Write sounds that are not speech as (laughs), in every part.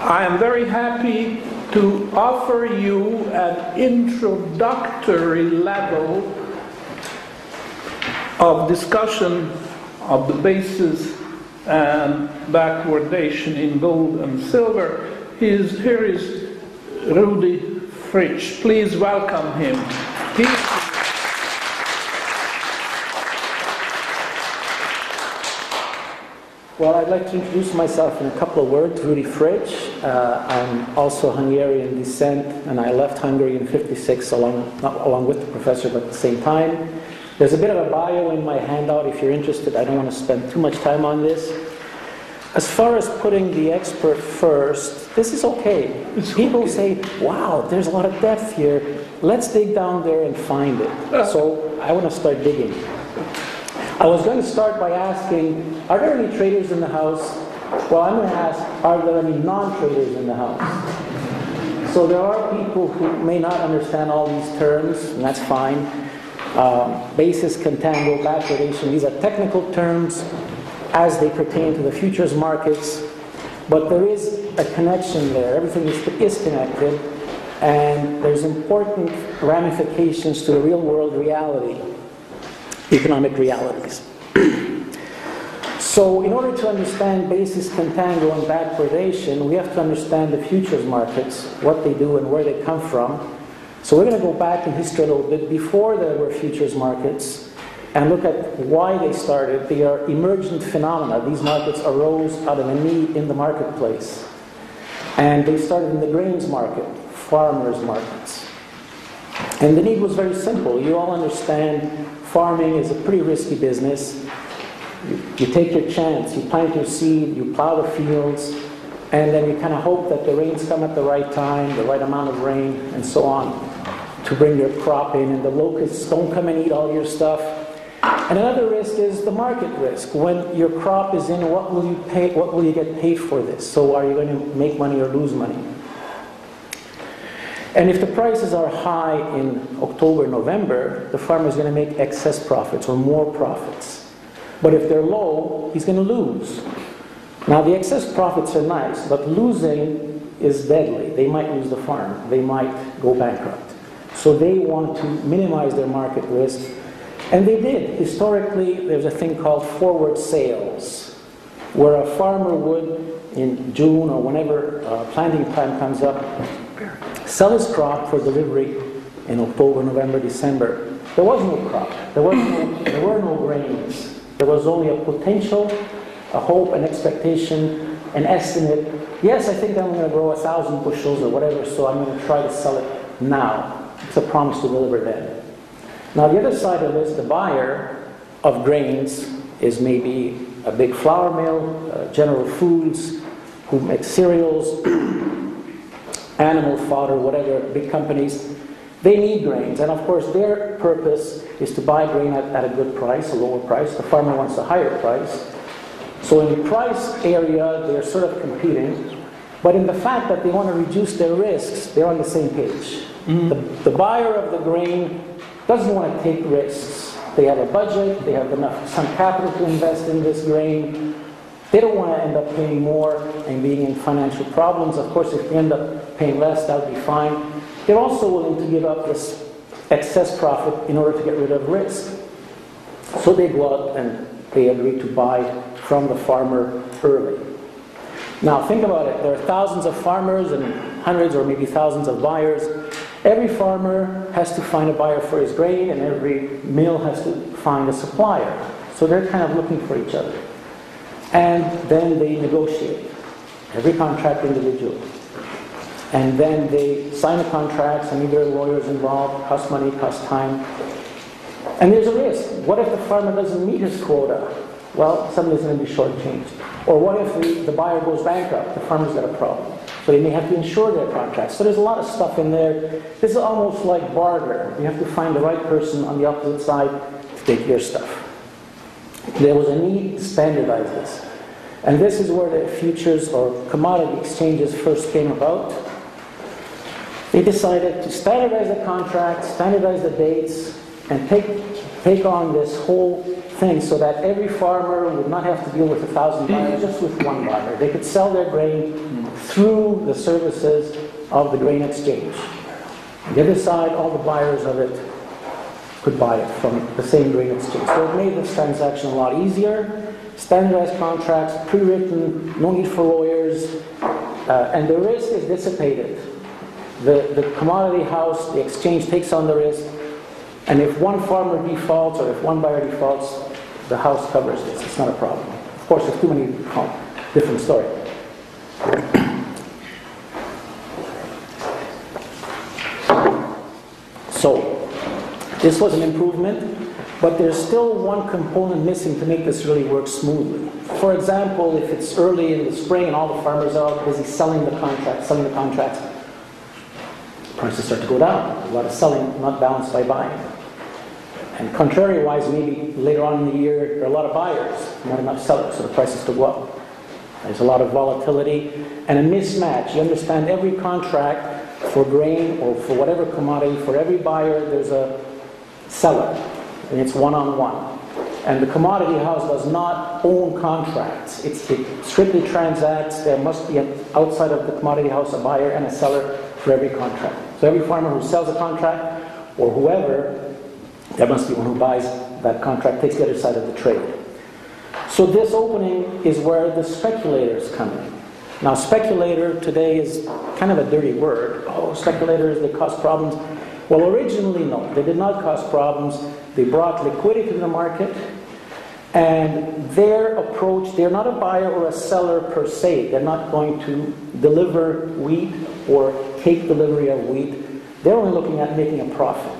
I am very happy to offer you an introductory level of discussion of the basis and backwardation in gold and silver. He's, here is Rudy Fritsch. Please welcome him. Well, I'd like to introduce myself in a couple of words. Rudy Fritsch. Uh, I'm also Hungarian descent, and I left Hungary in 56 along, not along with the professor, but at the same time. There's a bit of a bio in my handout if you're interested. I don't want to spend too much time on this. As far as putting the expert first, this is okay. It's People okay. say, wow, there's a lot of depth here. Let's dig down there and find it. So I want to start digging. I was going to start by asking, are there any traders in the house? Well, I'm going to ask, are there any non-traders in the house? So there are people who may not understand all these terms, and that's fine. Um, basis, contango, backwardation, these are technical terms as they pertain to the futures markets, but there is a connection there. Everything is, is connected, and there's important ramifications to the real world reality, economic realities. So, in order to understand basis, contango, and backwardation, we have to understand the futures markets, what they do and where they come from. So, we're going to go back in history a little bit before there were futures markets and look at why they started. They are emergent phenomena. These markets arose out of a need in the marketplace. And they started in the grains market, farmers' markets. And the need was very simple. You all understand farming is a pretty risky business. You, you take your chance, you plant your seed, you plow the fields, and then you kind of hope that the rains come at the right time, the right amount of rain, and so on, to bring your crop in. And the locusts don't come and eat all your stuff. And another risk is the market risk. When your crop is in, what will you pay? What will you get paid for this? So are you going to make money or lose money? And if the prices are high in October, November, the farmer is going to make excess profits or more profits. But if they're low, he's going to lose. Now, the excess profits are nice, but losing is deadly. They might lose the farm, they might go bankrupt. So they want to minimize their market risk. And they did. Historically, there's a thing called forward sales, where a farmer would, in June or whenever uh, planting time comes up, sell his crop for delivery in October, November, December. There was no crop. There, was no, there were no grains. There was only a potential, a hope, an expectation, an estimate. Yes, I think I'm going to grow a thousand bushels or whatever, so I'm going to try to sell it now. It's a promise to deliver then. Now, the other side of this, the buyer of grains is maybe a big flour mill, uh, General Foods, who makes cereals, animal fodder, whatever, big companies. They need grains, and of course, their purpose is to buy grain at, at a good price, a lower price. The farmer wants a higher price. So, in the price area, they're sort of competing, but in the fact that they want to reduce their risks, they're on the same page. Mm-hmm. The, the buyer of the grain doesn't want to take risks. They have a budget, they have enough some capital to invest in this grain. They don't want to end up paying more and being in financial problems. Of course, if they end up paying less, that would be fine. They're also willing to give up this excess profit in order to get rid of risk. So they go out and they agree to buy from the farmer early. Now, think about it. There are thousands of farmers and hundreds or maybe thousands of buyers. Every farmer has to find a buyer for his grain, and every mill has to find a supplier. So they're kind of looking for each other. And then they negotiate, every contract individually. And then they sign the contracts, and either lawyers involved, cost money, cost time. And there's a risk. What if the farmer doesn't meet his quota? Well, somebody's going to be shortchanged. Or what if the, the buyer goes bankrupt? The farmer's got a problem. So they may have to insure their contracts. So there's a lot of stuff in there. This is almost like barter. You have to find the right person on the opposite side to take your stuff. There was a need to standardize this. And this is where the futures or commodity exchanges first came about. They decided to standardize the contracts, standardize the dates, and take, take on this whole thing so that every farmer would not have to deal with a thousand buyers, just with one buyer. They could sell their grain through the services of the grain exchange. The other side, all the buyers of it could buy it from the same grain exchange. So it made this transaction a lot easier. Standardized contracts, pre-written, no need for lawyers, uh, and the risk is dissipated. The, the commodity house, the exchange takes on the risk, and if one farmer defaults or if one buyer defaults, the house covers this. It's not a problem. Of course, there's too many oh, different story. So, this was an improvement, but there's still one component missing to make this really work smoothly. For example, if it's early in the spring and all the farmers are busy selling the contracts, selling the contracts, prices start to go down. A lot of selling, not balanced by buying. And contrary-wise, maybe later on in the year, there are a lot of buyers, not enough sellers, so the prices could go up. There's a lot of volatility and a mismatch. You understand every contract for grain or for whatever commodity, for every buyer, there's a seller, and it's one-on-one. And the commodity house does not own contracts. It's, it strictly transacts. There must be outside of the commodity house a buyer and a seller for every contract. So every farmer who sells a contract or whoever there must be one who buys that contract, takes the other side of the trade. So this opening is where the speculators come in. Now, speculator today is kind of a dirty word. Oh, speculators, they cause problems. Well, originally, no, they did not cause problems. They brought liquidity to the market, and their approach, they're not a buyer or a seller per se. They're not going to deliver wheat or take delivery of wheat. They're only looking at making a profit.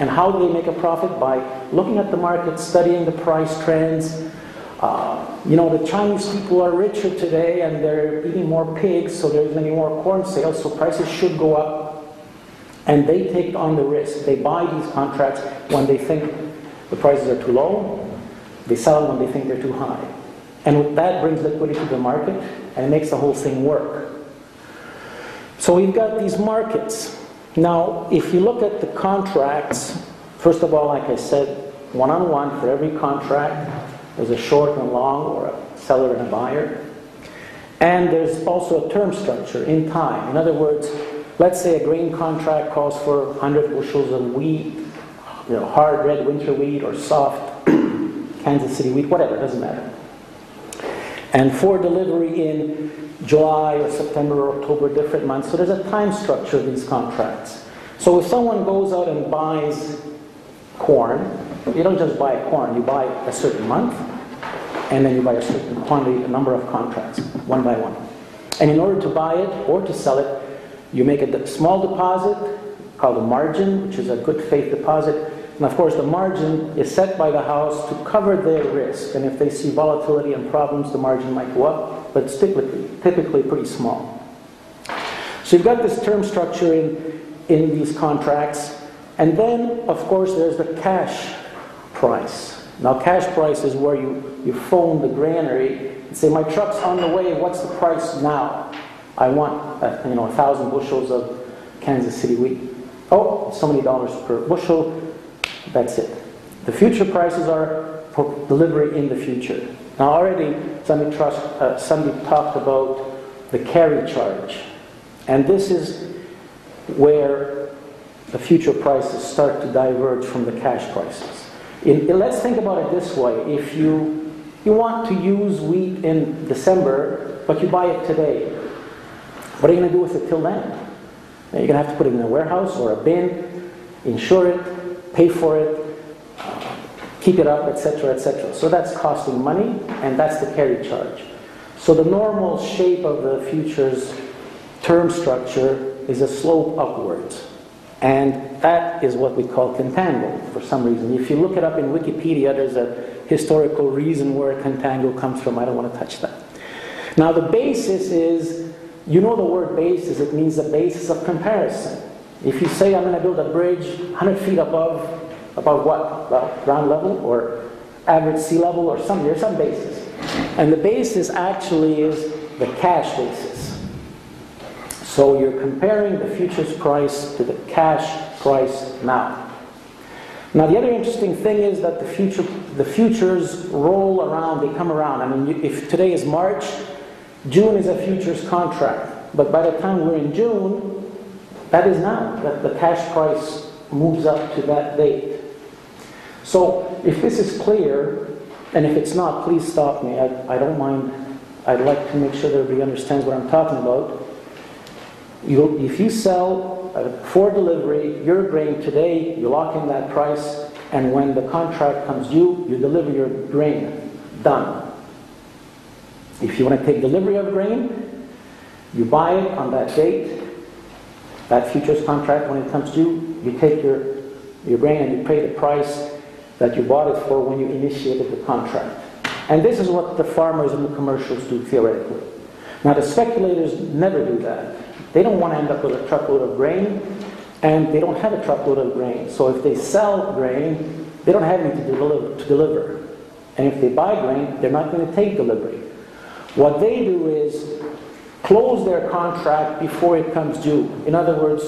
And how do they make a profit? By looking at the market, studying the price trends. Uh, you know, the Chinese people are richer today and they're eating more pigs, so there's be more corn sales, so prices should go up. And they take on the risk. They buy these contracts when they think the prices are too low, they sell when they think they're too high. And that brings liquidity to the market and makes the whole thing work. So we've got these markets. Now, if you look at the contracts, first of all, like I said, one on one for every contract, there's a short and a long, or a seller and a buyer. And there's also a term structure in time. In other words, let's say a grain contract calls for 100 bushels of wheat, you know, hard red winter wheat or soft (clears throat) Kansas City wheat, whatever, doesn't matter. And for delivery in July or September or October, different months. So there's a time structure of these contracts. So if someone goes out and buys corn, you don't just buy corn, you buy a certain month, and then you buy a certain quantity, a number of contracts, one by one. And in order to buy it or to sell it, you make a small deposit called a margin, which is a good faith deposit. And of course, the margin is set by the house to cover their risk. And if they see volatility and problems, the margin might go up but it's typically, typically pretty small. So you've got this term structure in, in these contracts, and then, of course, there's the cash price. Now, cash price is where you, you phone the granary and say, my truck's on the way, what's the price now? I want, uh, you know, a thousand bushels of Kansas City wheat. Oh, so many dollars per bushel, that's it. The future prices are for delivery in the future. Now, already somebody, trust, uh, somebody talked about the carry charge, and this is where the future prices start to diverge from the cash prices. In, let's think about it this way: if you you want to use wheat in December, but you buy it today, what are you going to do with it till then? You're going to have to put it in a warehouse or a bin, insure it, pay for it, keep it up, etc., etc. So that's costing money, and that's the carry charge. So the normal shape of the futures term structure is a slope upwards. And that is what we call contango for some reason. If you look it up in Wikipedia, there's a historical reason where contango comes from. I don't want to touch that. Now, the basis is you know the word basis, it means the basis of comparison. If you say, I'm going to build a bridge 100 feet above Above what? Well, ground level or average sea level or some, there's some basis. And the basis actually is the cash basis. So you're comparing the futures price to the cash price now. Now the other interesting thing is that the future, the futures roll around, they come around. I mean, if today is March, June is a futures contract. but by the time we're in June, that is now, that the cash price moves up to that date. So if this is clear, and if it's not, please stop me. I, I don't mind. I'd like to make sure that everybody understands what I'm talking about. You, if you sell uh, for delivery your grain today, you lock in that price, and when the contract comes due, you deliver your grain. Done. If you want to take delivery of grain, you buy it on that date. That futures contract, when it comes due, you you take your, your grain and you pay the price that you bought it for when you initiated the contract. And this is what the farmers and the commercials do theoretically. Now, the speculators never do that. They don't want to end up with a truckload of grain, and they don't have a truckload of grain. So if they sell grain, they don't have anything. To deliver. And if they buy grain, they're not going to take delivery. What they do is close their contract before it comes due. In other words,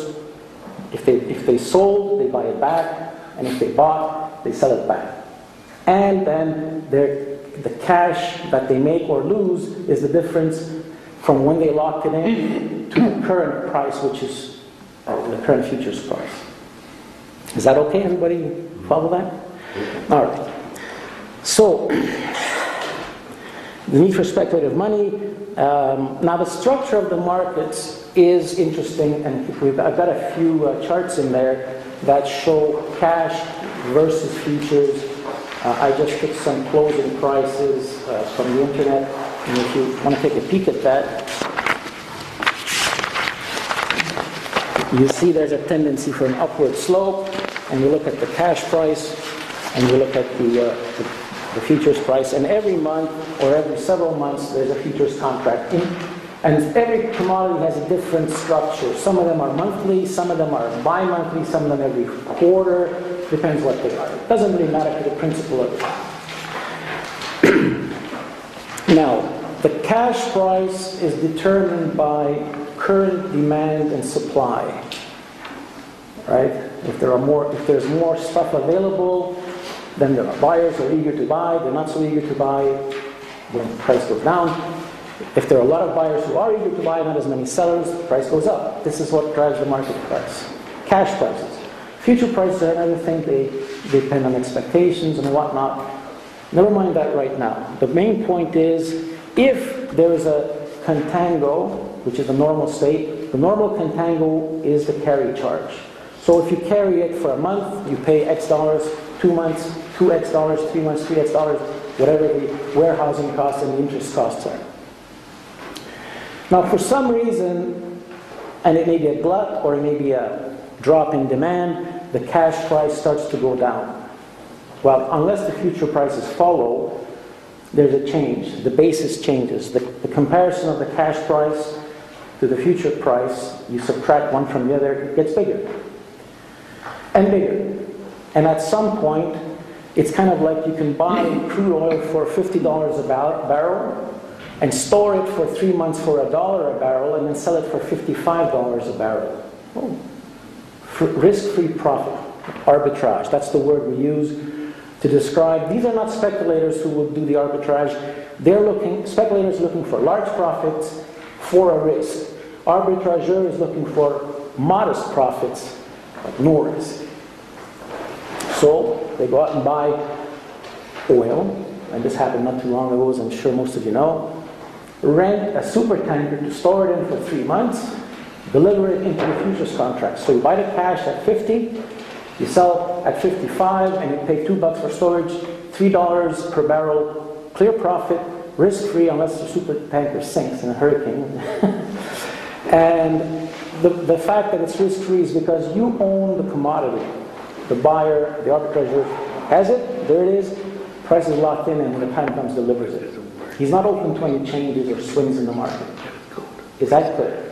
if they, if they sold, they buy it back, and if they bought, they sell it back. And then the cash that they make or lose is the difference from when they locked it in to the current price, which is uh, the current futures price. Is that okay? Everybody follow that? All right. So, the need for speculative money. Um, now, the structure of the markets is interesting, and I've got a few uh, charts in there that show cash versus futures. Uh, I just took some closing prices uh, from the internet, and if you want to take a peek at that, you see there's a tendency for an upward slope, and you look at the cash price, and you look at the, uh, the the futures price, and every month or every several months there's a futures contract. And every commodity has a different structure. Some of them are monthly, some of them are bi-monthly, some of them every quarter. Depends what they are. It doesn't really matter to the principle of it. (clears throat) now, the cash price is determined by current demand and supply. Right? If there are more, if there's more stuff available, then there are buyers who are eager to buy, they're not so eager to buy, the price goes down. If there are a lot of buyers who are eager to buy, not as many sellers, the price goes up. This is what drives the market price. Cash prices. Future prices are another thing, they, they depend on expectations and whatnot. Never mind that right now. The main point is if there is a contango, which is the normal state, the normal contango is the carry charge. So if you carry it for a month, you pay X dollars, two months, two X dollars, three months, three X dollars, whatever the warehousing costs and the interest costs are. Now, for some reason, and it may be a glut or it may be a drop in demand, the cash price starts to go down. Well, unless the future prices follow, there's a change. The basis changes. The, the comparison of the cash price to the future price, you subtract one from the other, it gets bigger and bigger. And at some point, it's kind of like you can buy crude oil for $50 a barrel and store it for three months for a dollar a barrel and then sell it for $55 a barrel. Oh. Risk-free profit, arbitrage. That's the word we use to describe. These are not speculators who would do the arbitrage. They're looking, speculators looking for large profits for a risk. Arbitrageur is looking for modest profits, but no risk. So they go out and buy oil, and this happened not too long ago, as I'm sure most of you know. Rent a super tanker to store it in for three months, deliver it into the futures contract. So you buy the cash at 50, you sell at 55, and you pay two bucks for storage, three dollars per barrel, clear profit, risk-free unless the super tanker sinks in a hurricane. (laughs) and the, the fact that it's risk-free is because you own the commodity the buyer, the arbitrager has it, there it is, price is locked in, and when the time comes, delivers it. He's not open to any changes or swings in the market. Is that clear?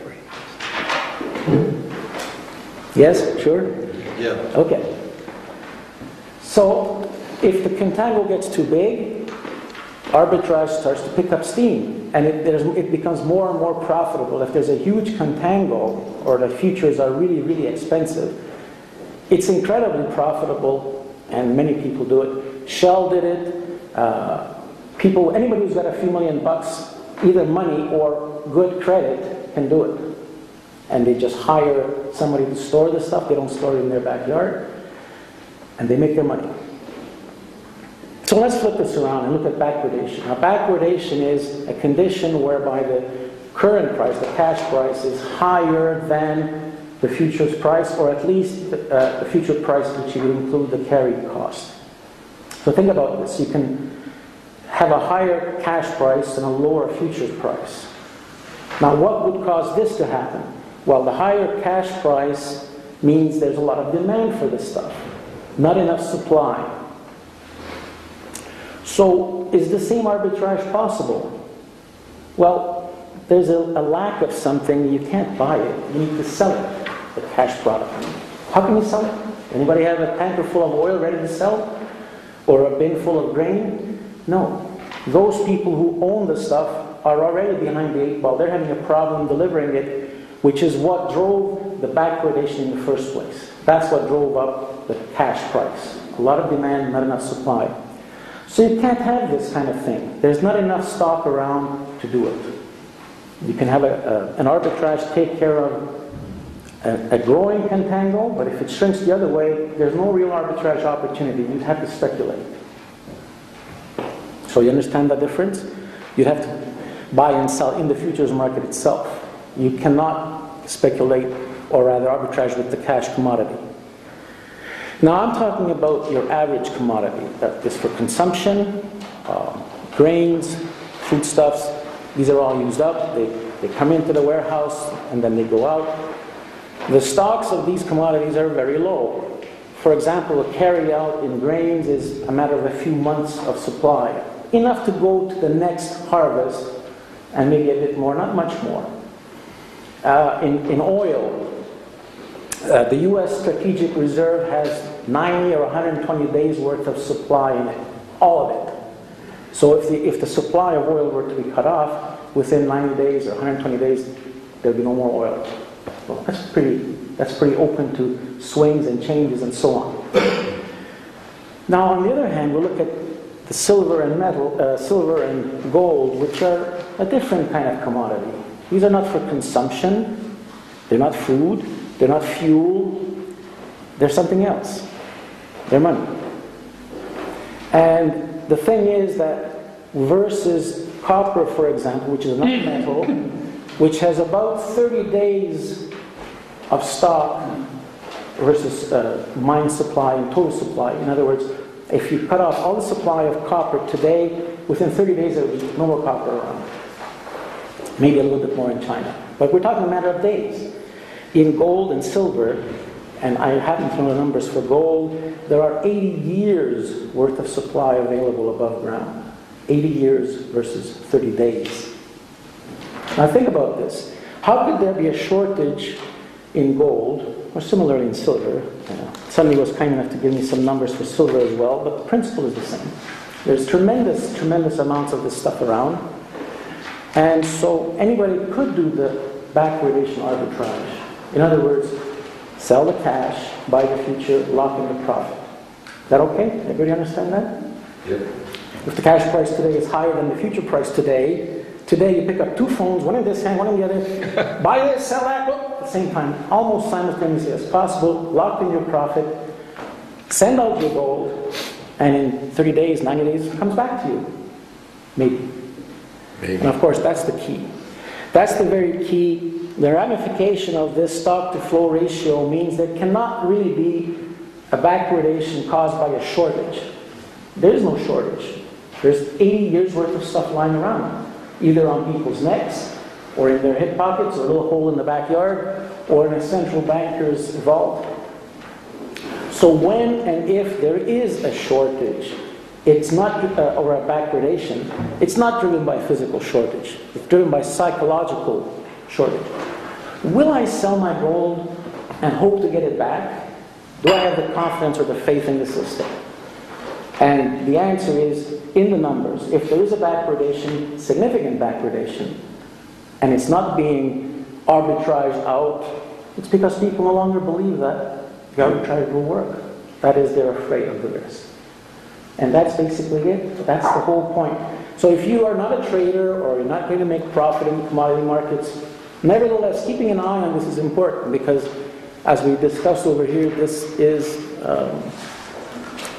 Yes, sure? Yeah. Okay. So, if the contango gets too big, arbitrage starts to pick up steam and it, it, becomes more and more profitable. If there's a huge contango or the futures are really, really expensive, it's incredibly profitable, and many people do it. Shell did it. Uh, people, anybody who's got a few million bucks, either money or good credit can do it. And they just hire somebody to store the stuff, they don't store it in their backyard, and they make their money. So let's flip this around and look at backwardation. Now, backwardation is a condition whereby the current price, the cash price, is higher than the futures price, or at least uh, the future price which you include the carried cost. So think about this. You can have a higher cash price and a lower futures price. Now, what would cause this to happen? Well, the higher cash price means there's a lot of demand for this stuff, not enough supply. So, is the same arbitrage possible? Well, there's a, a, lack of something, you can't buy it. You need to sell it, the cash product. How can you sell it? Anybody have a tanker full of oil ready to sell? Or a bin full of grain? No. Those people who own the stuff are already behind the eight ball. They're having a problem delivering it, which is what drove the backwardation in the first place. That's what drove up the cash price. A lot of demand, not enough supply. So you can't have this kind of thing. There's not enough stock around to do it. You can have a, a, an arbitrage take care of a, a, growing contango, but if it shrinks the other way, there's no real arbitrage opportunity. You'd have to speculate. So you understand the difference? You have to buy and sell in the futures market itself. You cannot speculate or rather arbitrage with the cash commodity. Now I'm talking about your average commodity that is for consumption, uh, grains, foodstuffs. These are all used up. They, they come into the warehouse and then they go out. The stocks of these commodities are very low. For example, a in grains is a matter of a few months of supply, enough to go to the next harvest and maybe a bit more, not much more. Uh, in, in oil, uh, the US Strategic Reserve has 90 or 120 days worth of supply in it, all of it. So if the, if the supply of oil were to be cut off within 90 days or 120 days, there'd be no more oil. Well, that's pretty, that's pretty open to swings and changes and so on. Now, on the other hand, we look at the silver and metal, uh, silver and gold, which are a different kind of commodity. These are not for consumption. They're not food. They're not fuel. They're something else. They're money. And the thing is that versus copper, for example, which is another metal, which has about 30 days of stock versus uh, mine supply and total supply. In other words, if you cut off all the supply of copper today, within 30 days there will be no more copper around. Maybe a little bit more in China. But we're talking a matter of days. In gold and silver, and I happen to know the numbers for gold, there are 80 years worth of supply available above ground. 80 years versus 30 days. Now think about this. How could there be a shortage in gold, or similarly in silver? Uh, somebody was kind enough to give me some numbers for silver as well, but the principle is the same. There's tremendous, tremendous amounts of this stuff around. And so anybody could do the backwardation arbitrage. In other words, sell the cash, buy the future, lock in the profit. Is that okay? Everybody understand that? Yep. If the cash price today is higher than the future price today, Today you pick up two phones, one in this hand, one in the other, (laughs) buy this, sell that, same time, almost simultaneously as possible, lock in your profit, send out your gold, and in 30 days, 90 days, it comes back to you. Maybe. Maybe. And of course, that's the key. That's the very key. The ramification of this stock to flow ratio means there cannot really be a backwardation caused by a shortage. There is no shortage. There's 80 years worth of stuff lying around either on people's necks or in their hip pockets or a little hole in the backyard or in a central banker's vault. So when and if there is a shortage, it's not, uh, or a backwardation, it's not driven by physical shortage. It's driven by psychological shortage. Will I sell my gold and hope to get it back? Do I have the confidence or the faith in the system? And the answer is in the numbers. If there is a backwardation, significant backwardation, and it's not being arbitraged out, it's because people no longer believe that the arbitrage will work. That is, they're afraid of the risk. And that's basically it. That's the whole point. So if you are not a trader or you're not going to make profit in commodity markets, nevertheless, keeping an eye on this is important because, as we discussed over here, this is um,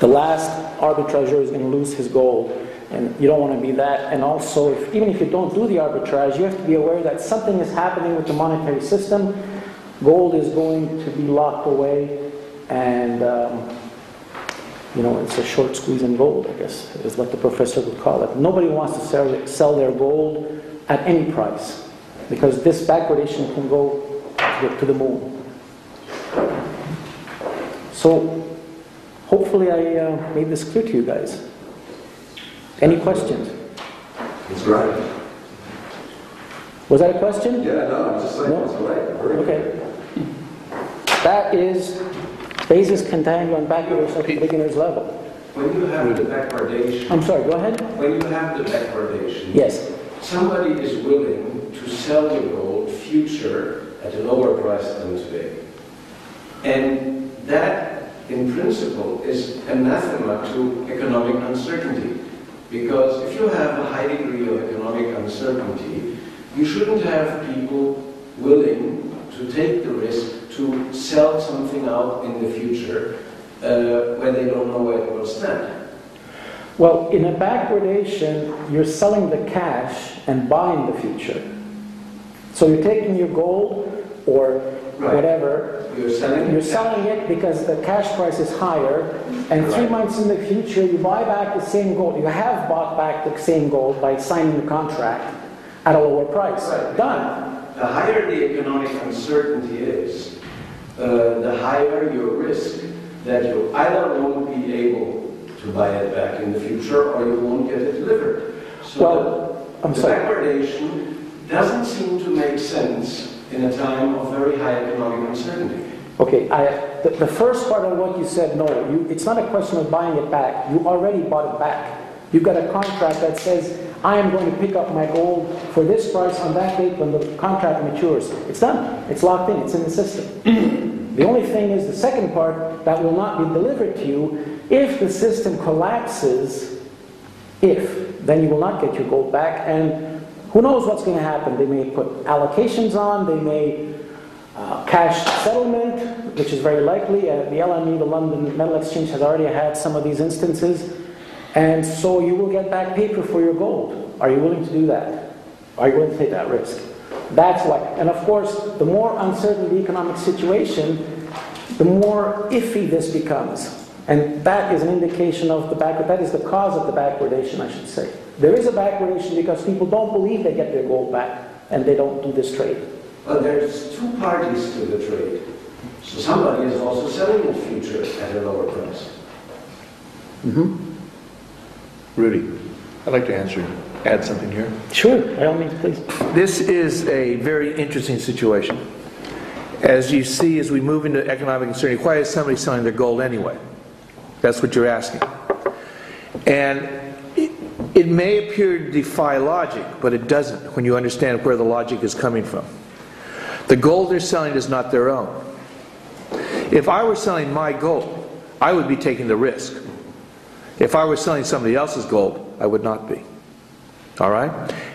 the last arbitrageur is going to lose his gold, and you don't want to be that. And also, if, even if you don't do the arbitrage, you have to be aware that something is happening with the monetary system. Gold is going to be locked away, and um, you know, it's a short squeeze in gold, I guess, is what the professor would call it. Nobody wants to sell, sell their gold at any price because this backwardation can go to the moon. So, hopefully, I uh, made this clear to you guys. Any questions? It's right. Was that a question? Yeah, no, I'm just saying, No? it's right. Very. Okay. That is basis contango and backwardation at the beginner's level. When you have the backwardation, I'm sorry, go ahead. when you have the backwardation, Yes. somebody is willing to sell the gold future at a lower price than today. And that, in principle, is anathema to economic uncertainty. Because if you have a high degree of economic uncertainty, you shouldn't have people willing to take the risk to sell something out in the future uh, when they don't know where it will stand. Well, in a backwardation, you're selling the cash and buying the future. So you're taking your gold or Right. whatever, You're selling. you're selling it because the cash price is higher, and three Right. months in the future, you buy back the same gold. You have bought back the same gold by signing the contract at a lower price. Right. Done. The higher the economic uncertainty is, uh, the higher your risk that you either won't be able to buy it back in the future or you won't get it delivered. So Well, I'm the, the sorry. backwardation doesn't seem to make sense in a time of very high economic uncertainty. Okay, I, the, the first part of what you said, no, you, it's not a question of buying it back. You already bought it back. You've got a contract that says, I am going to pick up my gold for this price on that date when the contract matures. It's done. It's locked in. It's in the system. the only thing is the second part that will not be delivered to you if the system collapses. If then you will not get your gold back, and who knows what's going to happen? They may put allocations on. They may uh, cash settlement, which is very likely. Uh, the LME, the London Metal Exchange, has already had some of these instances. And so you will get back paper for your gold. Are you willing to do that? Are you willing to take that risk? That's why. And of course, the more uncertain the economic situation, the more iffy this becomes. And that is an indication of the backward, that is the cause of the backwardation, I should say. There is a backwardation because people don't believe they get their gold back and they don't do this trade. But there's two parties to the trade. So somebody is also selling the future at a lower price. Mm-hmm. Rudy, I'd like to answer, add something here. Sure, by all means, please. This is a very interesting situation. As you see, as we move into economic uncertainty, why is somebody selling their gold anyway? That's what you're asking. And it, it may appear to defy logic, but it doesn't when you understand where the logic is coming from. The gold they're selling is not their own. If I were selling my gold, I would be taking the risk. If I were selling somebody else's gold, I would not be. All right?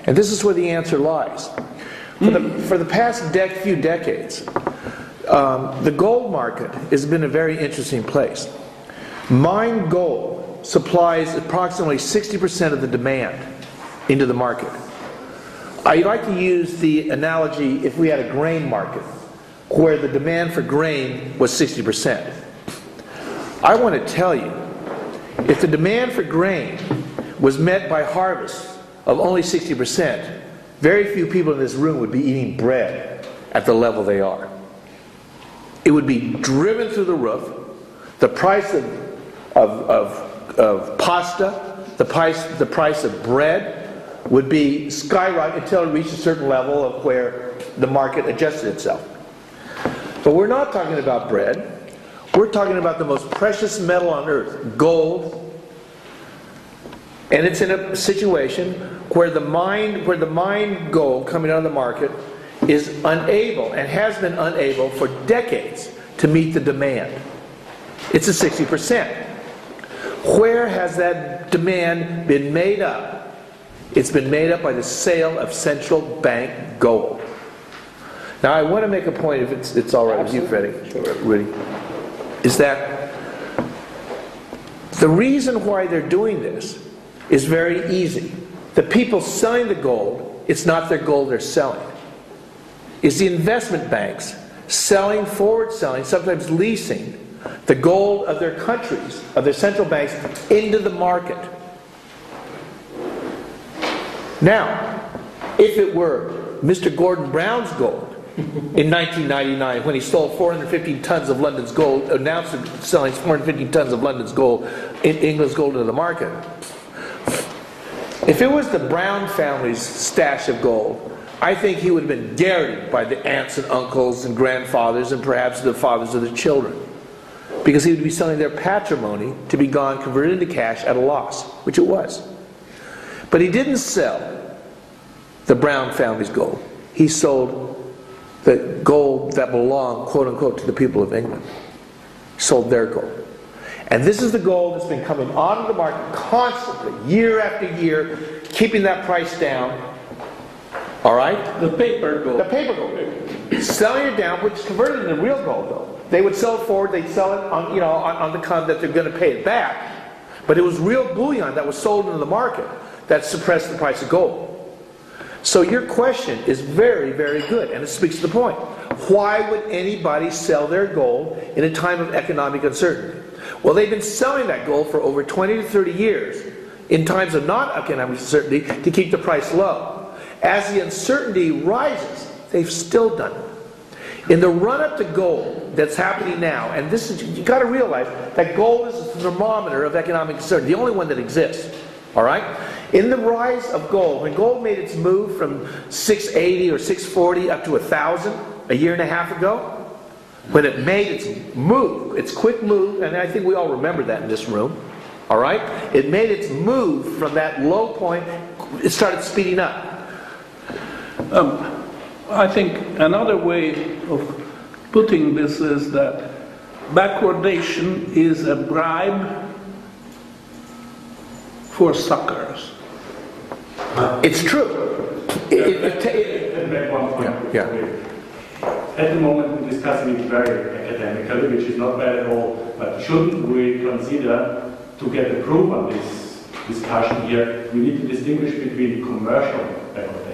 And this is where the answer lies. For the, for the past dec- few decades, um, the gold market has been a very interesting place. Mine gold supplies approximately 60% of the demand into the market. I like to use the analogy if we had a grain market where the demand for grain was 60%. I want to tell you, if the demand for grain was met by harvest of only 60%, very few people in this room would be eating bread at the level they are. It would be driven through the roof. The price of, of, of, of pasta, the price, the price of bread would be skyrocket until it reached a certain level of where the market adjusted itself. But we're not talking about bread. We're talking about the most precious metal on earth, gold. And it's in a situation where the mine, where the mine gold coming out of the market is unable and has been unable for decades to meet the demand. It's a 60%. Where has that demand been made up It's been made up by the sale of central bank gold. Now, I want to make a point, if it's, it's all right with you, Freddie, Rudy, is that the reason why they're doing this is very easy. The people selling the gold, it's not their gold they're selling. It's the investment banks selling, forward selling, sometimes leasing the gold of their countries, of their central banks, into the market. Now, if it were Mr. Gordon Brown's gold in 1999 when he stole 415 tons of London's gold, announced selling 415 tons of London's gold, England's gold into the market. If it was the Brown family's stash of gold, I think he would have been garroted by the aunts and uncles and grandfathers and perhaps the fathers of the children. Because he would be selling their patrimony to be gone converted into cash at a loss, which it was. But he didn't sell the Brown family's gold. He sold the gold that belonged, quote unquote, to the people of England. Sold their gold. And this is the gold that's been coming onto the market constantly, year after year, keeping that price down. All right? The paper gold. The paper gold. Selling it down, which is converted into real gold, though. They would sell it forward, they'd sell it on, you know, on, on the con that they're going to pay it back. But it was real bullion that was sold into the market that suppressed the price of gold. So your question is very, very good, and it speaks to the point. Why would anybody sell their gold in a time of economic uncertainty? Well, they've been selling that gold for over 20 to 30 years in times of not economic uncertainty to keep the price low. As the uncertainty rises, they've still done it. In the run up to gold that's happening now, and this is, you got to realize that gold is the thermometer of economic uncertainty, the only one that exists. All right? In the rise of gold, when gold made its move from 680 or 640 up to 1,000 a year and a half ago, when it made its move, its quick move, and I think we all remember that in this room, all right? It made its move from that low point, it started speeding up. Um, I think another way of putting this is that backwardation is a bribe for suckers. Uh, it's true. It- it- it ta- Let me make one point. Yeah, At the moment, we're discussing it very academically, which is not bad at all, but shouldn't we consider to get a proof on this discussion here, we need to distinguish between commercial backwardation.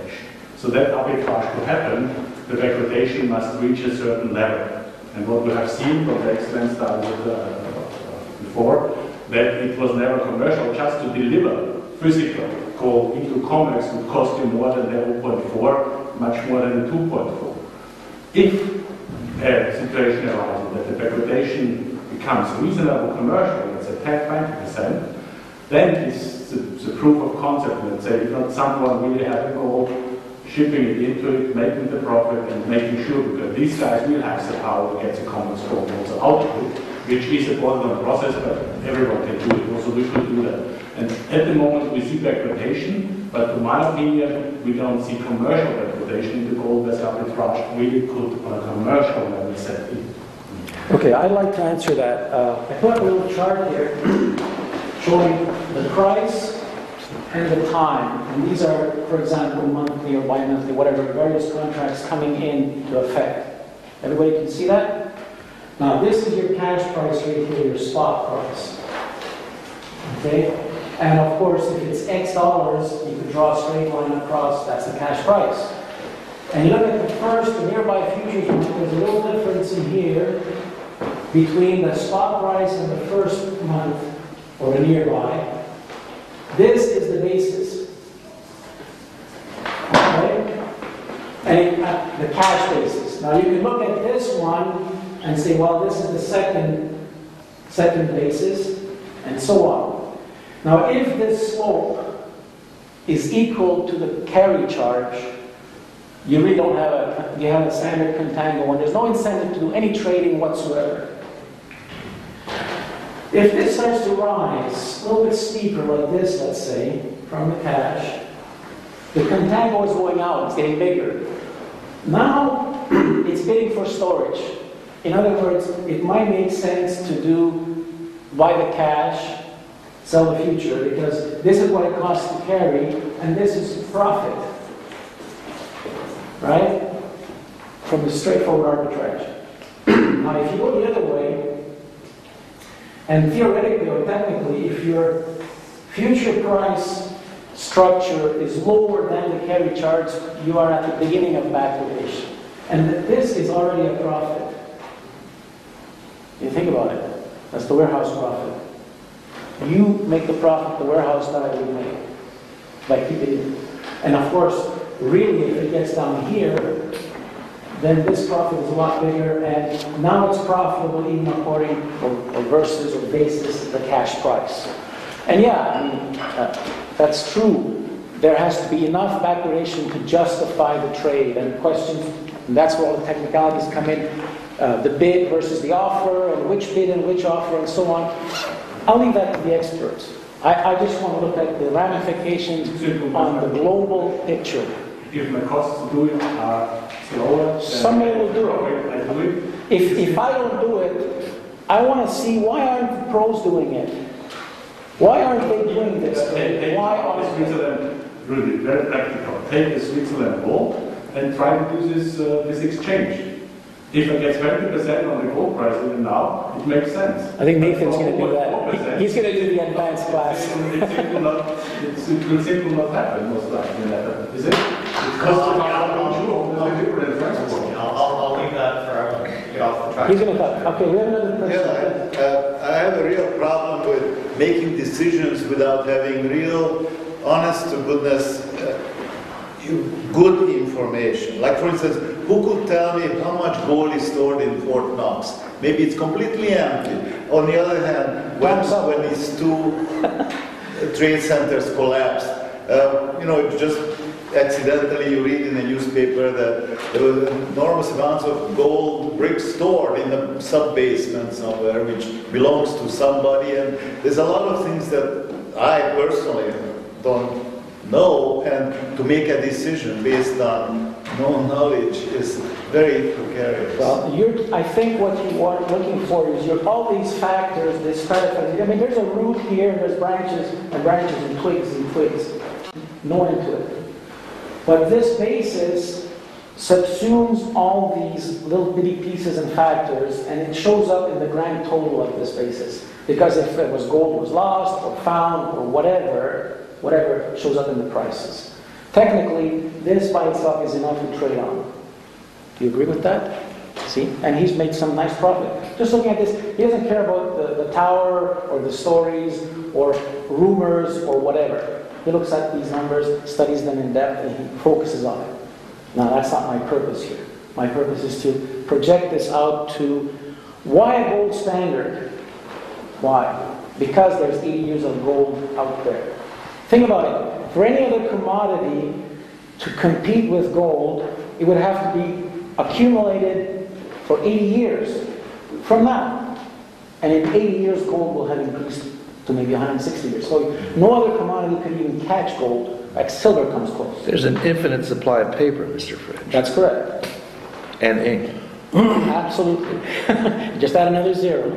So that arbitrage to happen, the degradation must reach a certain level. And what we have seen from the excellent study uh, before, that it was never commercial, just to deliver physical coal into commerce would cost you more than the 0.4, much more than the 2.4. If a situation arises that the degradation becomes reasonable commercial, let's say 10, 20%, then it's the, the proof of concept, let's say, if not someone really having gold, shipping it into it, making the profit, and making sure, because these guys will have the power to get the common gold also out of which is a bottleneck process, but everyone can do it, also we should do that. And at the moment, we see backwardation, but in my opinion, we don't see commercial backwardation in the gold as arbitrage really could, on a commercial level, set in. Okay, I'd like to answer that. Uh, I put a little chart here showing the price and the time. And these are, for example, monthly or bi-monthly, whatever, various contracts coming in to effect. Everybody can see that? Now, this is your cash price right here, your spot price. Okay? And of course, if it's X dollars, you could draw a straight line across, that's the cash price. And you look at the first, the nearby futures there's a little difference in here between the spot price and the first month or the nearby. This is the basis. Okay? And uh, the cash basis. Now you can look at this one and say, well, this is the second second basis, and so on. Now if this slope is equal to the carry charge, you really don't have a, you have a standard contango and there's no incentive to do any trading whatsoever. If this starts to rise a little bit steeper like this, let's say, from the cash, the contango is going out, it's getting bigger. Now (clears throat) it's bidding for storage. In other words, it might make sense to do buy the cash, sell the future, because this is what it costs to carry, and this is profit. Right? From the straightforward arbitrage. (clears throat) Now, if you go the other way, and theoretically or technically, if your future price structure is lower than the carry charge, you are at the beginning of backwardation. And th- this is already a profit. You think about it. That's the warehouse profit. You make the profit the warehouse that I would make by keeping it. And of course, really, if it gets down here, then this profit is a lot bigger, and now it's profitable even according, or or versus, or basis of the cash price. And yeah, I mean, uh, that's true. There has to be enough backwardation to justify the trade, and questions, and that's where all the technicalities come in, uh, the bid versus the offer, and which bid and which offer, and so on. I'll leave that to the experts. I, I just want to look at the ramifications on the global picture. If my costs to do it are Somebody will do it. I do it. If, if I don't do it, I want to see why aren't the pros doing it? Why aren't they doing this? Take, take Why they? Switzerland, really, very practical. Take the Switzerland gold and try to do this, uh, this exchange. If I get 20% on the gold price even now, it makes sense. I think Nathan's going to do that. 4%, He's going to do the advanced class. It it will not, it will simply not happen, most likely, is it? It costs about How different transport. I'll, I'll, I'll leave that for everyone get off the track. He's going to talk. Okay, we have another Yeah, person. I uh, I have a real problem with making decisions without having real, honest to goodness, uh, you- good information. Like for instance, who could tell me how much gold is stored in Fort Knox? Maybe it's completely empty. On the other hand, when, Thumbs up. when these two (laughs) trade centers collapsed, uh, you know, it just accidentally you read in the newspaper that there were enormous amounts of gold bricks stored in the sub-basement somewhere, which belongs to somebody, and there's a lot of things that I personally don't know, and to make a decision based on no knowledge is very precarious. Well, you're, I think what you are looking for is you're, all these factors, this stratification. I mean, there's a root here, there's branches and branches and twigs and twigs. No end to it. But this basis subsumes all these little bitty pieces and factors, and it shows up in the grand total of this basis. Because if it was gold was lost or found or whatever, whatever shows up in the prices. Technically, this by itself is enough to trade on. Do you agree with that? See? And he's made some nice profit. Just looking at this, he doesn't care about the, the tower or the stories or rumors or whatever. He looks at these numbers, studies them in depth, and he focuses on it. Now, that's not my purpose here. My purpose is to project this out to why gold standard? Why? Because there's 80 years of gold out there. Think about it. For any other commodity to compete with gold, it would have to be accumulated for 80 years from now. And in 80 years, gold will have increased to maybe 160 years. So no other commodity could even catch gold, like silver comes close. There's an infinite supply of paper, Mr. Fritsch, That's correct. and ink. (clears throat) Absolutely. (laughs) Just add another zero.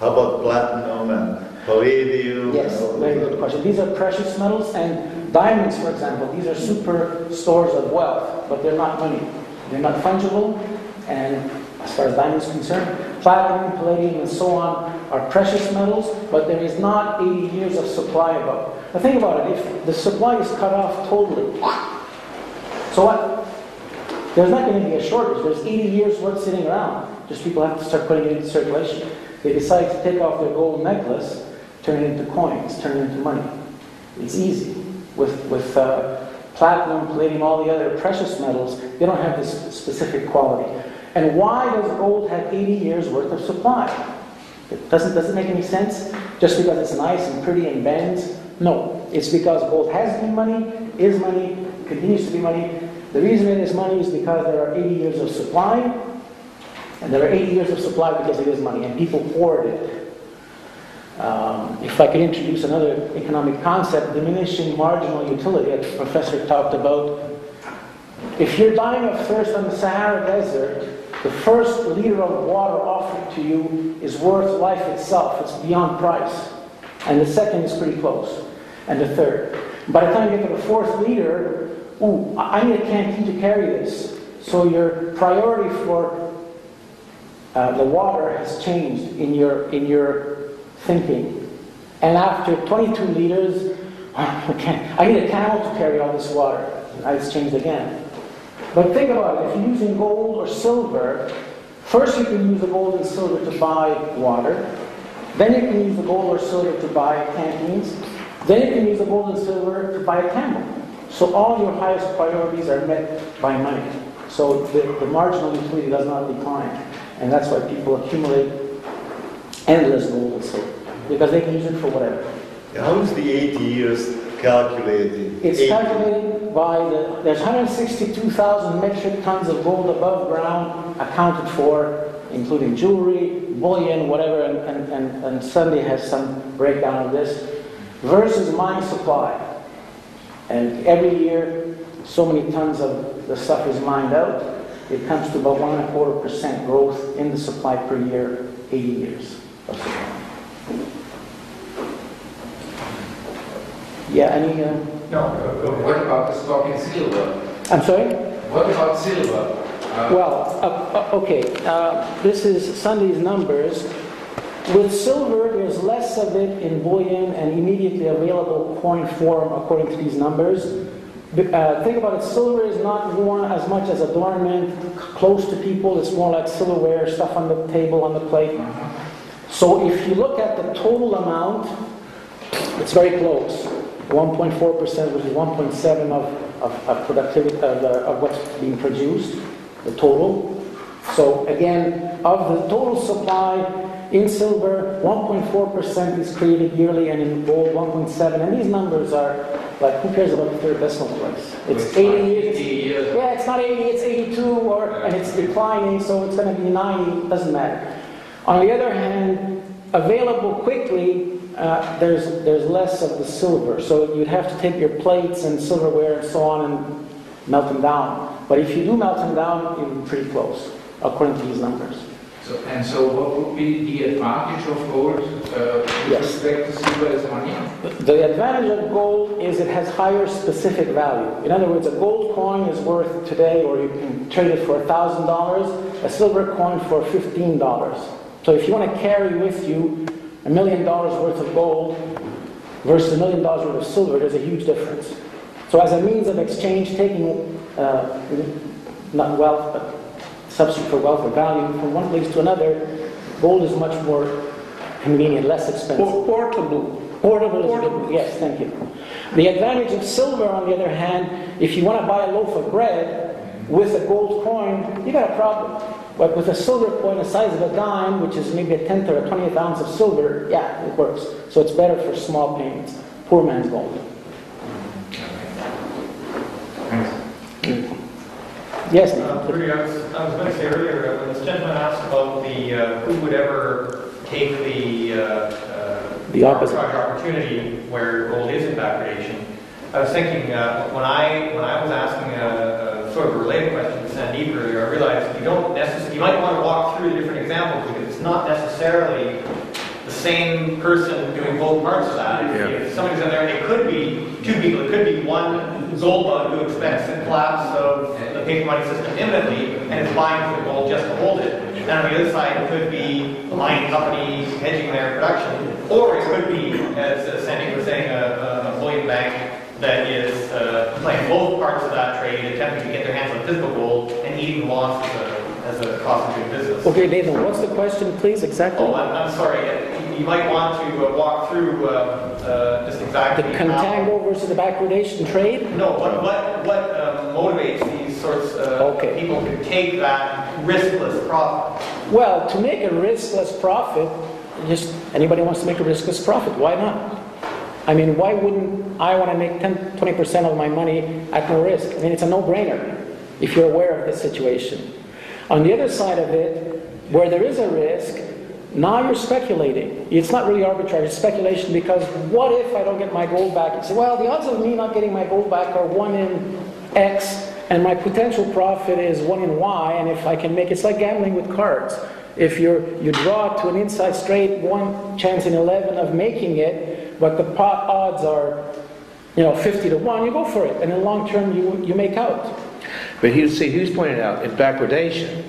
How about platinum and palladium? Yes, very good question. These are precious metals and diamonds, for example. These are super stores of wealth, but they're not money. They're not fungible, and as far as diamonds are concerned, platinum, palladium, and so on are precious metals, but there is not 80 years of supply them. Now think about it. If the supply is cut off totally, so what? There's not going to be a shortage. There's 80 years worth sitting around. Just people have to start putting it into circulation. They decide to take off their gold necklace, turn it into coins, turn it into money. It's easy. With, with uh, platinum, palladium, all the other precious metals, they don't have this specific quality. And why does gold have 80 years worth of supply? It doesn't, does it make any sense? Just because it's nice and pretty and bends? No. It's because gold has been money, is money, continues to be money. The reason it is money is because there are 80 years of supply, and there are 80 years of supply because it is money, and people hoard it. Um, if I could introduce another economic concept, diminishing marginal utility, that the professor talked about. If you're dying of thirst on the Sahara Desert, the first liter of water offered to you is worth life itself. It's beyond price. And the second is pretty close. And the third. By the time you get to the fourth liter, ooh, I I need a canteen to carry this. So your priority for uh, the water has changed in your, in your thinking. And after 22 liters, I can't- I need a camel to carry all this water. It's changed again. But think about it, if you're using gold or silver, first you can use the gold and silver to buy water, then you can use the gold or silver to buy canteens, then you can use the gold and silver to buy a camel. So all your highest priorities are met by money. So the, the marginal utility does not decline. And that's why people accumulate endless gold and silver, because they can use it for whatever. How is the 80 years calculated? It's 80. calculated by the, there's 162,000 metric tons of gold above ground accounted for, including jewelry, bullion, whatever, and, and, and, and Sunday has some breakdown of this, versus mine supply. And every year, so many tons of the stuff is mined out. It comes to about one and a quarter percent growth in the supply per year, 80 years of supply. Yeah, any, uh, No, what about the stock in silver? I'm sorry? What about silver? Uh, Well, uh, uh, okay, uh, this is Sunday's numbers. With silver, there's less of it in bullion and immediately available coin form according to these numbers. Uh, think about it, silver is not worn as much as adornment, c- close to people, it's more like silverware, stuff on the table, on the plate. So if you look at the total amount, it's very close. 1.4%, which is 1.7 of, of, of productivity, of, the, of what's being produced, the total. So again, of the total supply in silver, 1.4% is created yearly, and in gold, 1.7. And these numbers are like, who cares about the third decimal place? It's It's 80 like years. 80 years. Yeah, it's not 80, it's 82, or, and it's declining, so it's going to be 90, doesn't matter. On the other hand, available quickly, uh, there's, there's less of the silver. So you'd have to take your plates and silverware and so on and melt them down. But if you do melt them down, you'll be pretty close, according to these numbers. so, and so what would be the advantage of gold uh, with Yes. respect to silver as money? The advantage of gold is it has higher specific value. In other words, a gold coin is worth today, or you can trade it for $1,000, a silver coin for $15. So if you want to carry with you a million dollars worth of gold versus a million dollars worth of silver, there's a huge difference. So as a means of exchange, taking uh, not wealth, but substitute for wealth or value from one place to another, gold is much more convenient, less expensive. Por- Portable. Portable is Portable. good, yes, thank you. The advantage of silver, on the other hand, if you want to buy a loaf of bread with a gold coin, you got a problem. But with a silver coin the size of a dime, which is maybe a tenth or a twentieth ounce of silver, yeah, it works. So it's better for small payments. Poor man's gold. Yes, Uh, Rudy, I was, I was going to say earlier, uh, when this gentleman asked about the, uh, who would ever take the, uh, uh, The opposite. opportunity where gold is in backwardation, I was thinking, uh, when I, when I was asking a sort of a related question to Sandeep earlier, I realized you don't necessarily, you might want to walk through the different examples because it's not necessarily the same person doing both parts of that. Yeah. If somebody's in there, it could be two people, it could be one bug who expects the collapse of the paper money system imminently and is buying for gold just to hold it. And on the other side, it could be a mining company hedging their production. Or it could be, as uh, Sandy was saying, a, a bullion bank that is uh, playing both parts of that trade, attempting to get their hands on physical gold and eating the loss as a, as a cost of doing business. Okay, Nathan, what's the question, please, exactly? Oh, I'm, I'm sorry. Uh, You might want to uh, walk through uh, uh, just The exactly how- contango versus the backwardation trade? No, what, what, what uh, motivates these sorts of Okay. people to take that riskless profit? Well, to make a riskless profit, just anybody wants to make a riskless profit, why not? I mean, why wouldn't I want to make 10, 20% of my money at no risk? I mean, it's a no-brainer if you're aware of the situation. On the other side of it, where there is a risk, now you're speculating. It's not really arbitrage, it's speculation because what if I don't get my gold back? You say, well, the odds of me not getting my gold back are 1 in X, and my potential profit is 1 in Y, and if I can make it's like gambling with cards. If you're, you draw to an inside straight, one chance in 11 of making it, but the pot odds are you know, 50 to 1, you go for it. And in the long term, you, you make out. But he, see, he was pointing out, in backwardation,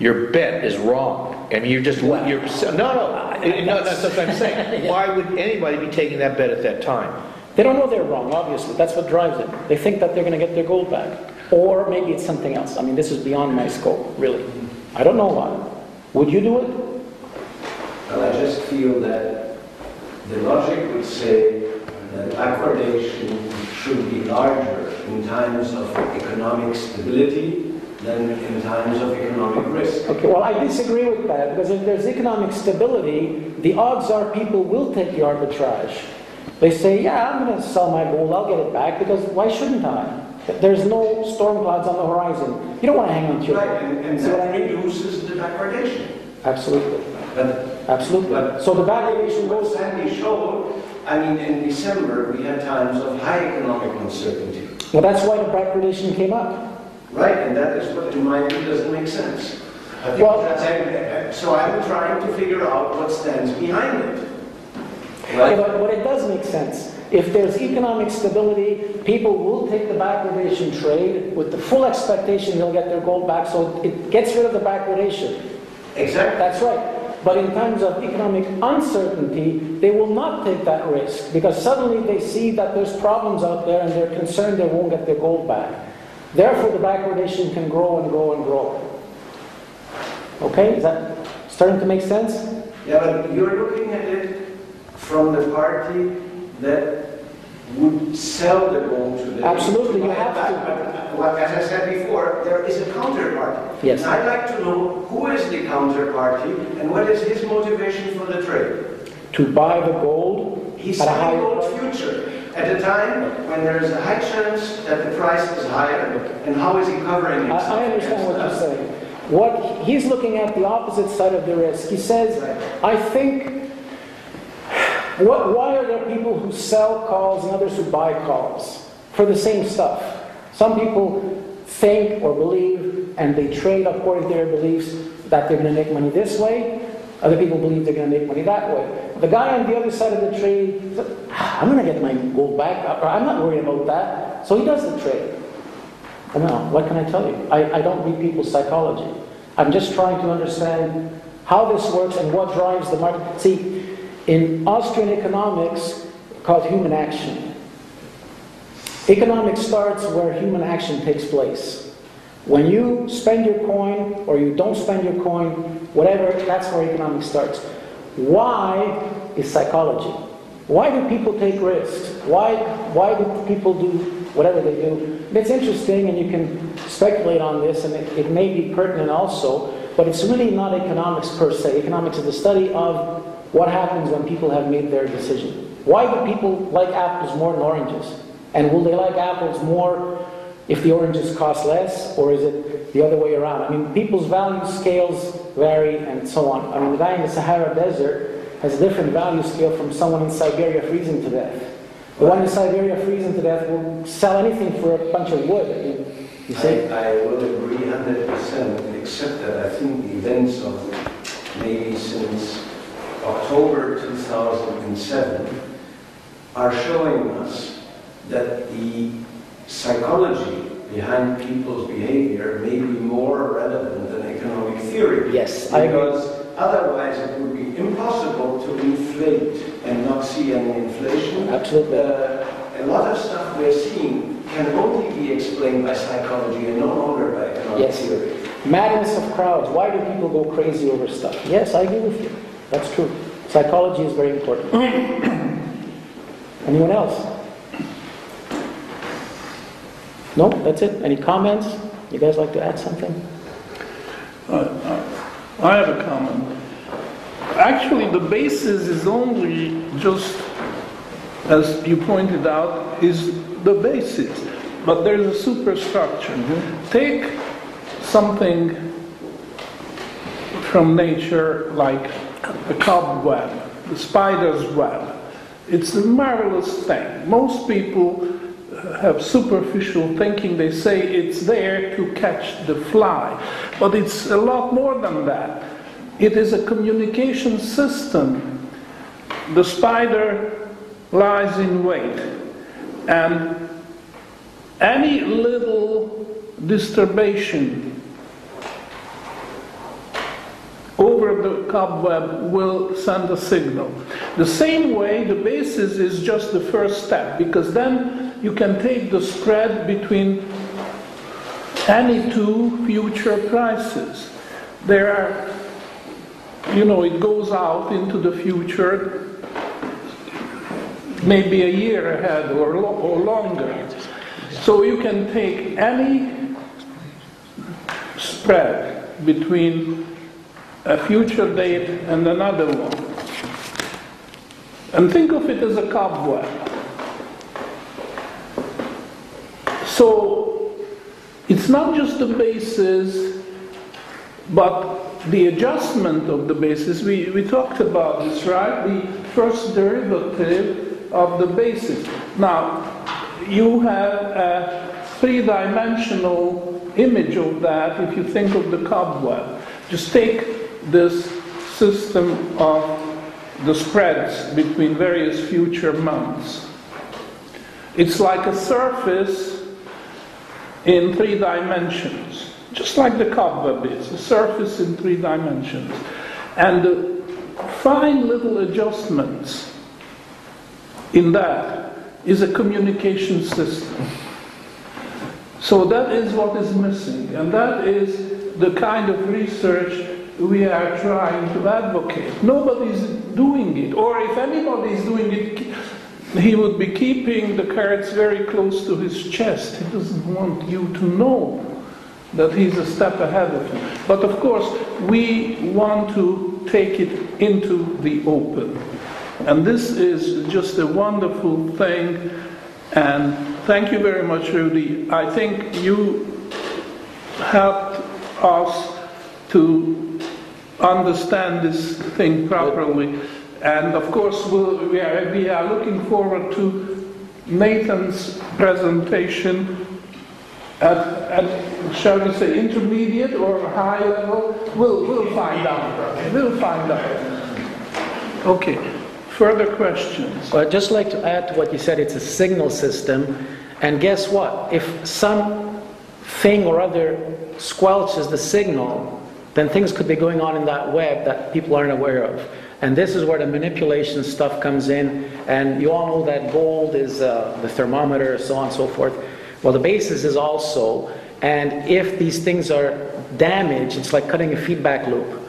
your bet is wrong. I mean, you're just, you're, no, no, no, that's what I'm saying. (laughs) Why would anybody be taking that bet at that time? They don't know they're wrong, obviously. That's what drives it. They think that they're going to get their gold back. Or maybe it's something else. I mean, this is beyond my scope, really. I don't know why. Would you do it? Well, I just feel that the logic would say that backwardation should be larger in times of economic stability than in times of economic risk. Okay, well, I disagree with that because if there's economic stability, the odds are people will take the arbitrage. They say, yeah, I'm going to sell my gold, I'll get it back because why shouldn't I? There's no storm clouds on the horizon. You don't want to hang on to your Right, and, and I that mean? reduces the backwardation. Absolutely. But Absolutely. But- So the what goes. Sandy showed, I mean, in December, we had times of high economic uncertainty. Well, that's why the backwardation came up. Right, and that is what, in my view, doesn't make sense. I think Well- so I'm trying to figure out what stands behind it. Right? but, but it does make sense. If there's economic stability, people will take the backwardation trade with the full expectation they'll get their gold back, so it gets rid of the backwardation. Exactly. That's right. But in times of economic uncertainty, they will not take that risk because suddenly they see that there's problems out there and they're concerned they won't get their gold back. Therefore, the backwardation can grow and grow and grow. Okay, is that starting to make sense? Yeah, but you're looking at it from the party that would sell the gold to the... Absolutely, you have back. to. But, well, as I said before, there is a counterparty. Yes. And I'd like to know who is the counterparty and what is his motivation for the trade. To buy the gold He's at a selling gold future at a time when there is a high chance that the price is higher. And how is he covering I, himself? I understand what you're saying. What he's looking at the opposite side of the risk. He says, I think. What, why are there people who sell calls and others who buy calls for the same stuff? Some people think or believe, and they trade according to their beliefs, that they're going to make money this way. Other people believe they're going to make money that way. The guy on the other side of the trade, "Ah, I'm going to get my gold back, or I'm not worried about that. So he does the trade. No, what can I tell you? I, I don't read people's psychology. I'm just trying to understand how this works and what drives the market. See, in Austrian economics, called human action, economics starts where human action takes place. When you spend your coin or you don't spend your coin, whatever, that's where economics starts. Why is psychology? Why do people take risks? Why, why do people do whatever they do? It's interesting, and you can speculate on this, and it, it may be pertinent also, but it's really not economics per se. Economics is the study of what happens when people have made their decision. Why do people like apples more than oranges? And will they like apples more if the oranges cost less, or is it the other way around? I mean, people's value scales vary and so on. I mean, the guy in the Sahara Desert has a different value scale from someone in Siberia freezing to death. The one in Siberia freezing to death will sell anything for a bunch of wood. I mean, you see? I, I will agree 100%, except that I think the events of maybe since October 2007 are showing us that the psychology behind people's behavior may be more relevant than economic theory. Yes, I agree. Because otherwise it would be impossible to inflate and not see any inflation. Absolutely. Uh, a lot of stuff we're seeing can only be explained by psychology and no longer by economic Yes. theory. Madness of crowds. Why do people go crazy over stuff? Yes, I agree with you. That's true. Psychology is very important. Anyone else? No, that's it. Any comments? You guys like to add something? I have a comment. Actually, the basis is only just, as you pointed out, is the basis. But there's a superstructure. Take something from nature like a cobweb, the spider's web. It's a marvelous thing. Most people uh, have superficial thinking. They say it's there to catch the fly. But it's a lot more than that. It is a communication system. The spider lies in wait. And any little disturbation over the cobweb will send a signal. The same way, the basis is just the first step, because then you can take the spread between any two future prices. There are, you know, it goes out into the future, maybe a year ahead or, lo- or longer. So you can take any spread between a future date and another one. And think of it as a cobweb. So it's not just the basis, but the adjustment of the basis. We, we talked about this, right? The first derivative of the basis. Now, you have a three dimensional image of that if you think of the cobweb. Just take this system of the spreads between various future months. It's like a surface in three dimensions, just like the cobweb is, a surface in three dimensions. And the fine little adjustments in that is a communication system. So that is what is missing, and that is the kind of research we are trying to advocate. Nobody's doing it, or if anybody is doing it, he would be keeping the cards very close to his chest. He doesn't want you to know that he's a step ahead of you. But of course, we want to take it into the open. And this is just a wonderful thing. And thank you very much, Rudy. I think you helped us to understand this thing properly. And of course, we'll, we, are, we are looking forward to Nathan's presentation at, at, shall we say, intermediate or high level? We'll, we'll find out. We'll find out. Okay. Further questions? Well, I'd just like to add to what you said, it's a signal system. And guess what? If some thing or other squelches the signal, then things could be going on in that web that people aren't aware of. And this is where the manipulation stuff comes in. And you all know that gold is uh, the thermometer, so on and so forth. Well, the basis is also. And if these things are damaged, it's like cutting a feedback loop.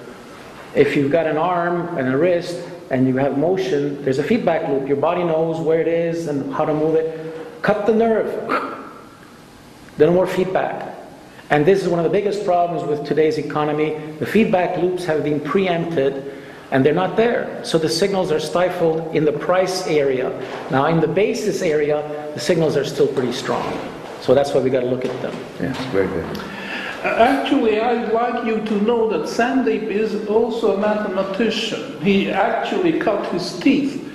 If you've got an arm and a wrist and you have motion, there's a feedback loop. Your body knows where it is and how to move it. Cut the nerve. No more feedback. And this is one of the biggest problems with today's economy. The feedback loops have been preempted and they're not there. So the signals are stifled in the price area. Now, in the basis area, the signals are still pretty strong. So that's why we got to look at them. Yes, very good. Uh, actually, I'd like you to know that Sandeep is also a mathematician. He actually cut his teeth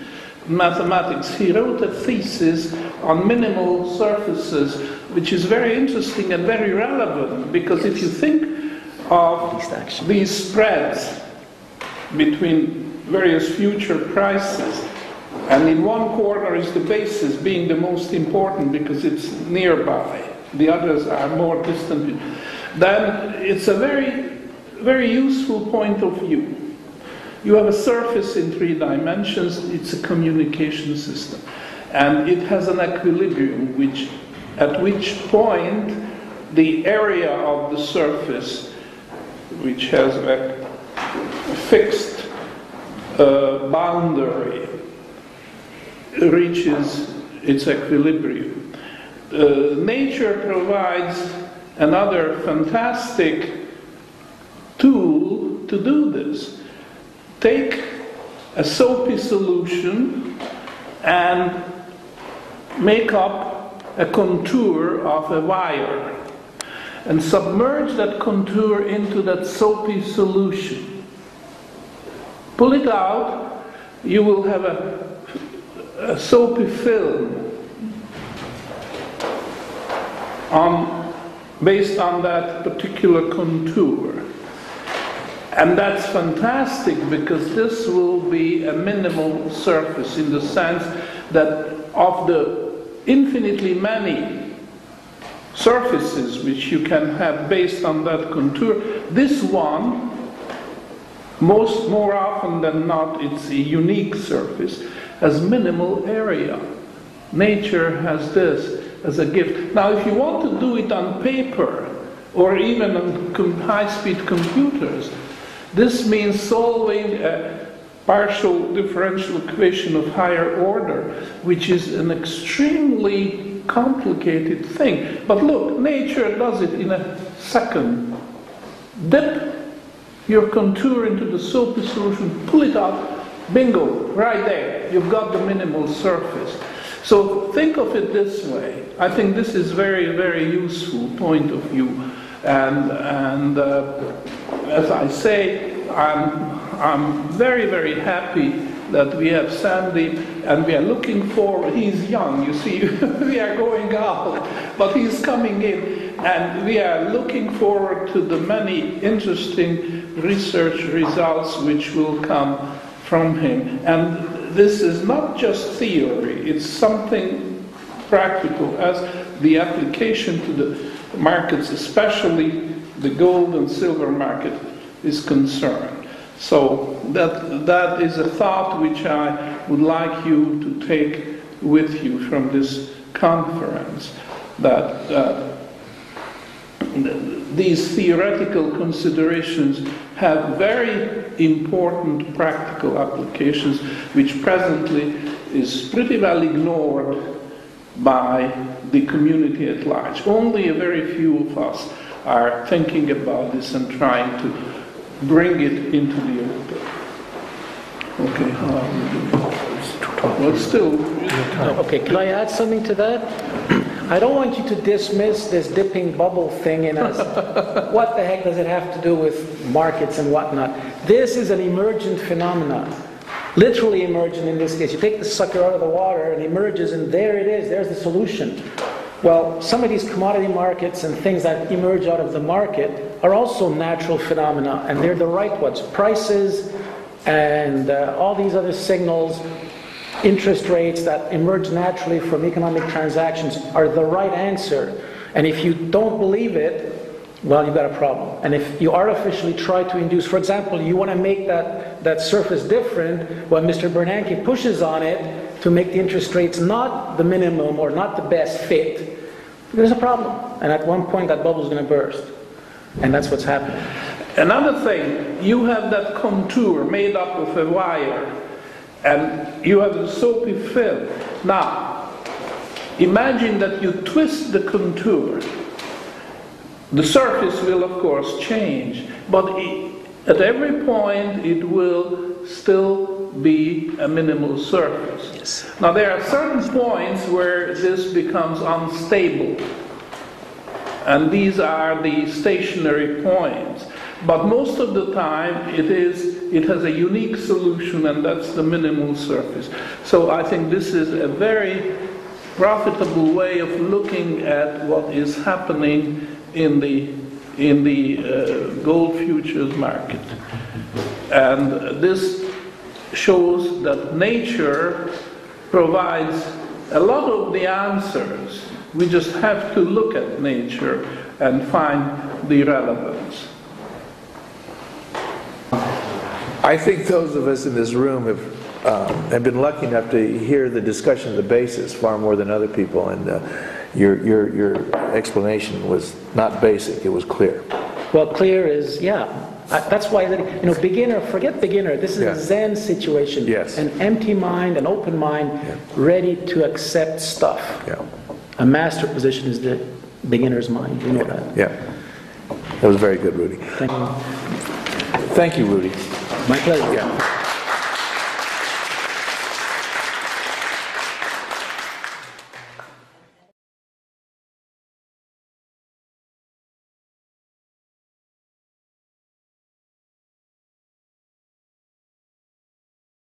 in mathematics. He wrote a thesis on minimal surfaces, which is very interesting and very relevant because if you think of these spreads between various future prices, and in one corner is the basis being the most important because it's nearby, the others are more distant then it's a very, very useful point of view. You have a surface in three dimensions, it's a communication system. And it has an equilibrium, which, at which point the area of the surface, which has a fixed uh, boundary, reaches its equilibrium. Uh, nature provides another fantastic tool to do this. Take a soapy solution and make up a contour of a wire and submerge that contour into that soapy solution. Pull it out, you will have a, a soapy film on based on that particular contour. And that's fantastic because this will be a minimal surface in the sense that of the infinitely many surfaces which you can have based on that contour. This one, most more often than not, it's a unique surface, has minimal area. Nature has this as a gift. Now, if you want to do it on paper or even on high-speed computers, this means solving a partial differential equation of higher order, which is an extremely complicated thing. But look, nature does it in a second. Dip your contour into the soapy solution, pull it out, bingo, right there, you've got the minimal surface. So think of it this way. I think this is very, very useful point of view. And, and uh, as I say, I'm, I'm very, very happy that we have Sandy and we are looking forward. He's young, you see, (laughs) we are going out, but he's coming in and we are looking forward to the many interesting research results which will come from him. And this is not just theory, it's something practical as the application to the markets, especially the gold and silver market, is concerned. So that, that is a thought which I would like you to take with you from this conference, that uh, these theoretical considerations have very important practical applications which presently is pretty well ignored by the community at large. Only a very few of us are thinking about this and trying to bring it into the open. Okay, um, well, still, Okay, can I add something to that? I don't want you to dismiss this dipping bubble thing in us. (laughs) what the heck does it have to do with markets and whatnot? This is an emergent phenomenon, literally emergent in this case. You take the sucker out of the water and it emerges and there it is, there's the solution. Well, some of these commodity markets and things that emerge out of the market are also natural phenomena and they're the right ones. Prices and uh, all these other signals interest rates that emerge naturally from economic transactions are the right answer. And if you don't believe it, well, you've got a problem. And if you artificially try to induce, for example, you want to make that, that surface different, when Mr. Bernanke pushes on it to make the interest rates not the minimum or not the best fit, there's a problem. And at one point, that bubble is going to burst. And that's what's happening. Another thing, you have that contour made up of a wire, and you have a soapy film. Now, imagine that you twist the contour. The surface will, of course, change, but i at every point it will still be a minimal surface. Yes. Now, there are certain points where this becomes unstable, and these are the stationary points. But most of the time, it is it has a unique solution, and that's the minimal surface. So I think this is a very profitable way of looking at what is happening in the in the uh, gold futures market, and this shows that nature provides a lot of the answers. We just have to look at nature and find the relevance. I think those of us in this room have, uh, have been lucky enough to hear the discussion of the basis far more than other people, and uh, your, your, your explanation was not basic, it was clear. Well, clear is, yeah. I- That's why, you know, beginner, forget beginner. This is Yeah. a Zen situation. Yes. An empty mind, an open mind, ready to accept stuff. Yeah, A master position is the beginner's mind. You know that. yeah. That was very good, Rudy. Thank you. Thank you, Rudy. My pleasure. Yeah.